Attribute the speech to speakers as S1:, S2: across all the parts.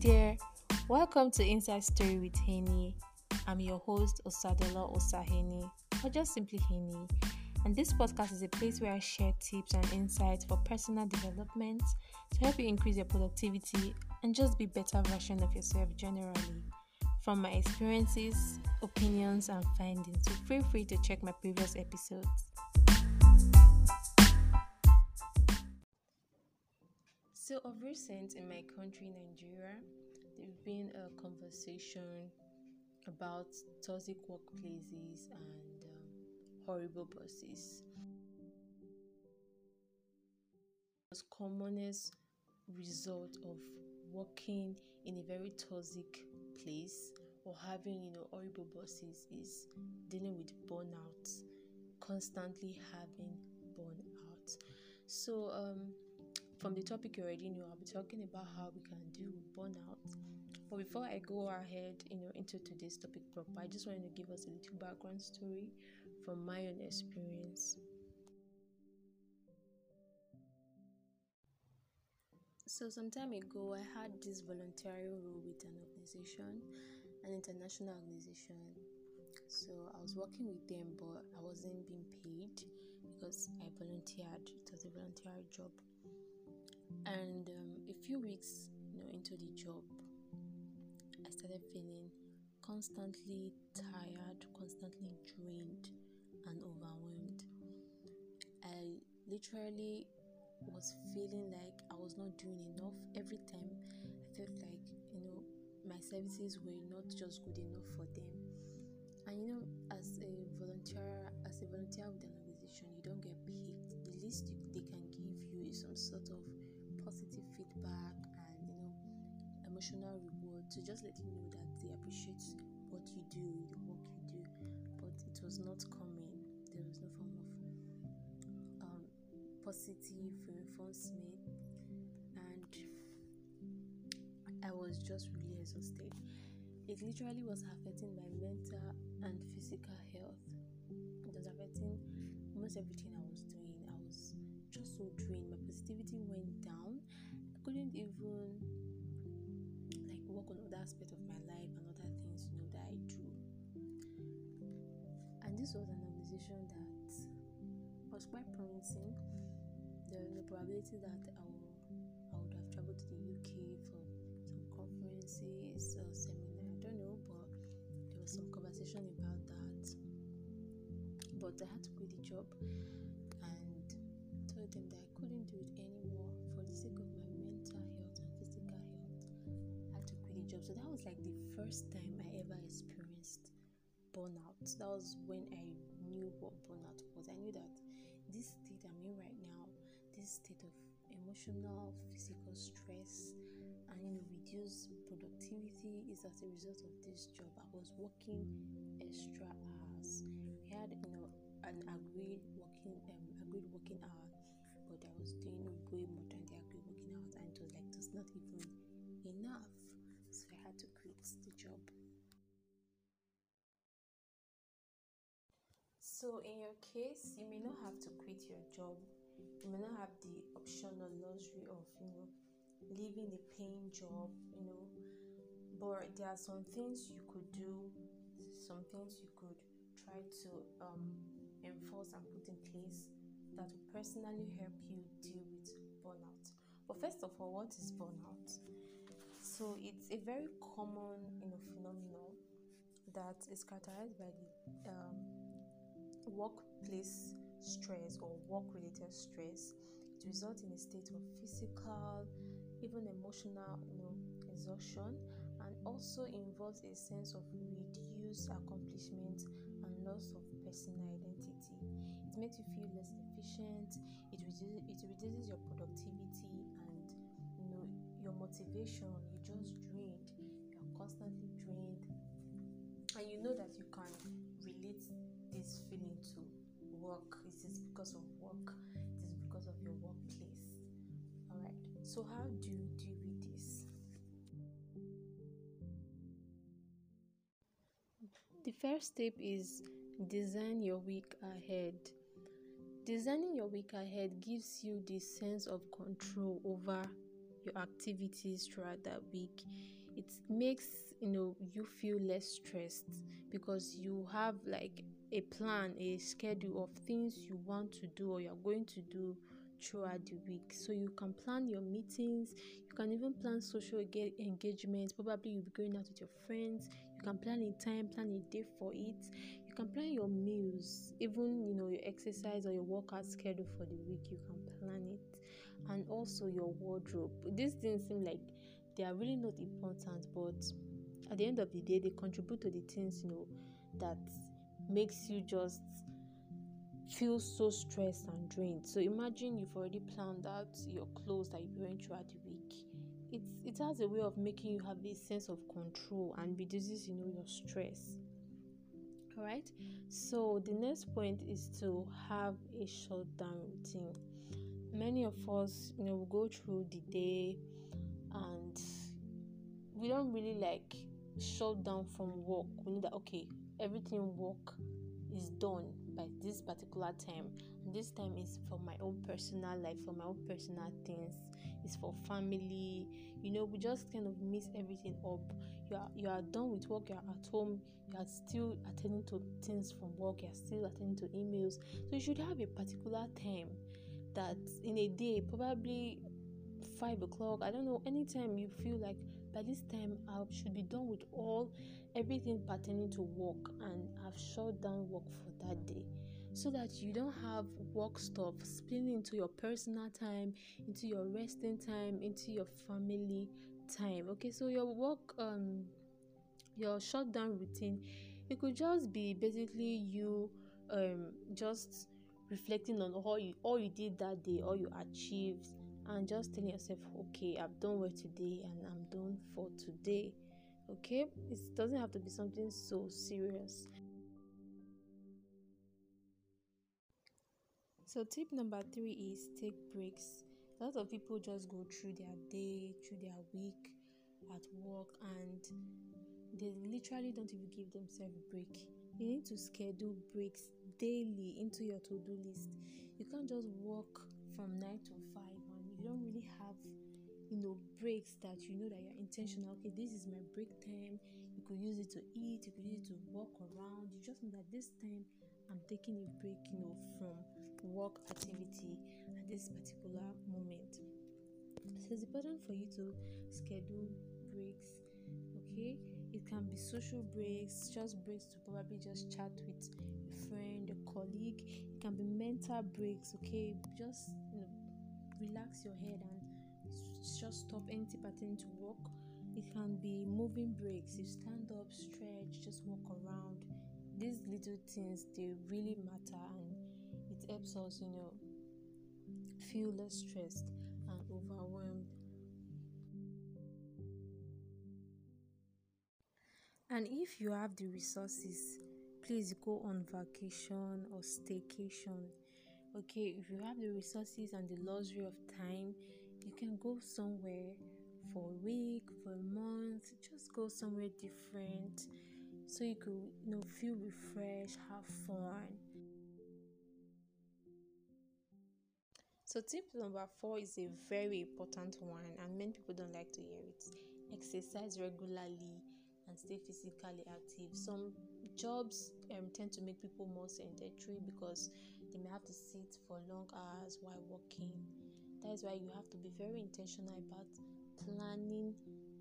S1: there, welcome to Inside Story with Henny. I'm your host Osadela Osaheni, or just simply Henny. And this podcast is a place where I share tips and insights for personal development to help you increase your productivity and just be better version of yourself generally. From my experiences, opinions, and findings, so feel free to check my previous episodes. So, of recent in my country, Nigeria, there's been a conversation about toxic workplaces and um, horrible bosses. The commonest result of working in a very toxic place or having you know horrible bosses is dealing with burnout constantly having burnout so um from the topic you already know i'll be talking about how we can deal with burnout but before i go ahead you know into today's topic proper i just wanted to give us a little background story from my own experience So, some time ago, I had this voluntary role with an organization, an international organization. So, I was working with them, but I wasn't being paid because I volunteered. It was a voluntary job. And um, a few weeks, you know, into the job, I started feeling constantly tired, constantly drained, and overwhelmed. I literally was feeling like I was not doing enough. Every time I felt like, you know, my services were not just good enough for them. And you know, as a volunteer, as a volunteer with an organization, you don't get paid. The least they can give you is some sort of positive feedback and you know, emotional reward to just let you know that they appreciate what you do, the work you do. But it was not coming. There was no form of um, positive reinforcement and I was just really exhausted. It literally was affecting my mental and physical health. It was affecting almost everything I was doing. I was just so drained. My positivity went couldn't even like work on other aspects of my life and other things you know that I do. And this was an organization that was quite promising there is a probability that I, will, I would have traveled to the UK for some conferences or seminar. I don't know, but there was some conversation about that. But I had to quit the job and told them that I couldn't do it anymore for the sake of job. So that was like the first time I ever experienced burnout. That was when I knew what burnout was. I knew that this state I'm in right now this state of emotional, physical stress, and you know, reduced productivity is as a result of this job. I was working extra hours. We had you know an agreed working um, agreed working hour, but I was doing way more than the agreed working hours, and it was like just not even enough. Had to quit the job. So, in your case, you may not have to quit your job. You may not have the option or luxury of you know leaving a paying job you know. But there are some things you could do some things you could try to um, enforce and put in place that will personally help you deal with burnout. But first of all what is burnout so it's a very common you know phenomenon that is characterized by the um, workplace stress or work related stress, it results in a state of physical, even emotional, you know, exhaustion, and also involves a sense of reduced accomplishment and loss of personal identity. It makes you feel less efficient. It reduces it reduces your productivity your motivation. You're just drained. You're constantly drained, and you know that you can relate this feeling to work it is because of work it is because of your workplace all right so how do you deal with this the first step is design your week ahead designing your week ahead gives you the sense of control over your activities throughout that week it makes you know you feel less stressed because you have like a plan a schedule of things you want to do or you're going to do throughout the week. So you can plan your meetings you can even plan social engagements. Probably you'll be going out with your friends. You can plan a time plan a day for it. You can plan your meals even you know your exercise or your workout schedule for the week you can plan it and also your wardrobe. These things seem like they are really not important but at the end of the day they contribute to the things you know that makes you just feel so stressed and drained. So imagine you've already planned out your clothes that you're wearing throughout the week. It's it has a way of making you have a sense of control and reduces you know your stress. All right so the next point is to have a shutdown routine many of us you know go through the day and we don't really like shut down from work. We know that okay everything work is done by this particular time. And this time is for my own personal life for my own personal things. It's for family. You know we just kind of miss everything up. You are you are done with work you're at home you are still attending to things from work you're still attending to emails. So you should have a particular time that in a day probably five o'clock i don't know anytime you feel like by this time i should be done with all everything pertaining to work and I've shut down work for that day. So that you don't have work stuff spilling into your personal time into your resting time into your family time okay? So your work um your shutdown routine it could just be basically you um just reflecting on all you all you did that day all you achieved and just telling yourself okay i've done well today and i'm done for today. Okay? It doesn't have to be something so serious. So tip number three is take breaks. A lot of people just go through their day through their week at work and they literally don't even give themselves a break you need to schedule breaks daily into your to-do list. You can't just work from 9 to 5 and you don't really have you know breaks that you know that you're intentional. Okay this is my break time. You could use it to eat you could use it to walk around. You just know that this time i'm taking a break you know from work activity at this particular moment. So it's important for you to schedule breaks okay it can be social breaks just breaks to probably just chat with a friend a colleague. It can be mental breaks okay? Just you know relax your head and just stop anything pertaining to work. It can be moving breaks. You stand up stretch just walk around. These little things they really matter and it helps us you know feel less stressed and overwhelmed and if you have the resources please go on vacation or staycation. Okay if you have the resources and the luxury of time you can go somewhere for a week for a month just go somewhere different so you could you know feel refreshed have fun. So tip number four is a very important one and many people don't like to hear it. Exercise regularly and stay physically active some jobs um, tend to make people more sedentary because they may have to sit for long hours while working. That is why you have to be very intentional about planning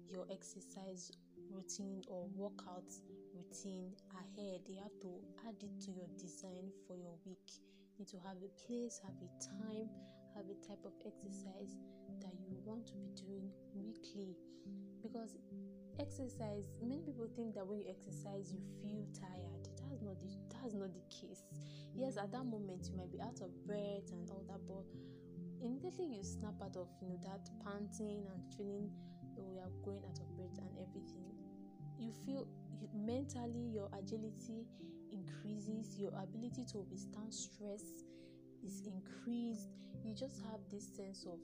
S1: your exercise routine or workout routine ahead. You have to add it to your design for your week. You need to have a place, have a time, have a type of exercise that you want to be doing weekly because exercise many people think that when you exercise you feel tired. That's not the that's not the case. Yes at that moment you might be out of breath and all that but immediately you snap out of you know that panting and feeling oh you are going out of breath and everything you feel mentally your agility increases your ability to withstand stress is increased. You just have this sense of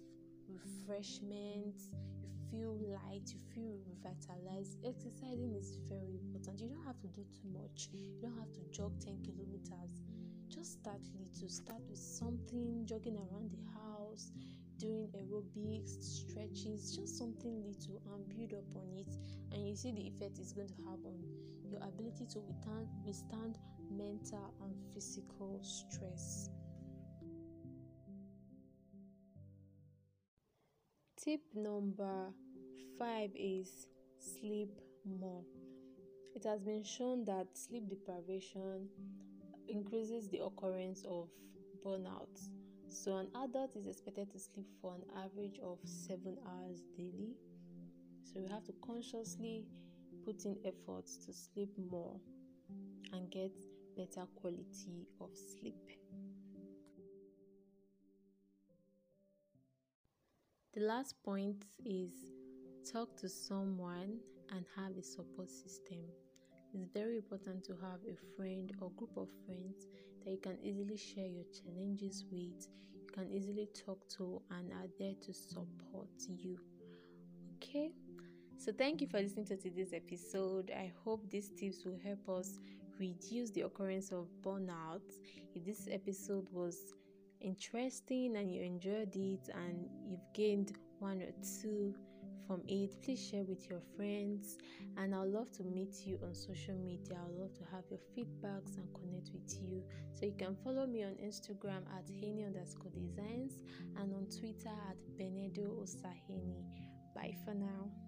S1: refreshment. You feel light you feel revitalized exercising is very important you don't have to do too much you don't have to jog 10 kilometers just start little start with something jogging around the house doing aerobics, stretches, just something little and build up on it. And you see the effect it's going to have on your ability to withstand, withstand mental and physical stress. Tip number five is sleep more. It has been shown that sleep deprivation increases the occurrence of burnout. So, an adult is expected to sleep for an average of seven hours daily. So, you have to consciously put in efforts to sleep more and get better quality of sleep. The last point is talk to someone and have a support system. It's very important to have a friend or group of friends that you can easily share your challenges with, you can easily talk to, and are there to support you. Okay, so thank you for listening to today's episode. I hope these tips will help us reduce the occurrence of burnout. If this episode was interesting and you enjoyed it and you've gained one or two from it, please share with your friends. And I'd love to meet you on social media. I'd love to have your feedbacks and connect with you. So you can follow me on Instagram at Henny underscore designs and on Twitter at Benedo Osaheni. Bye for now.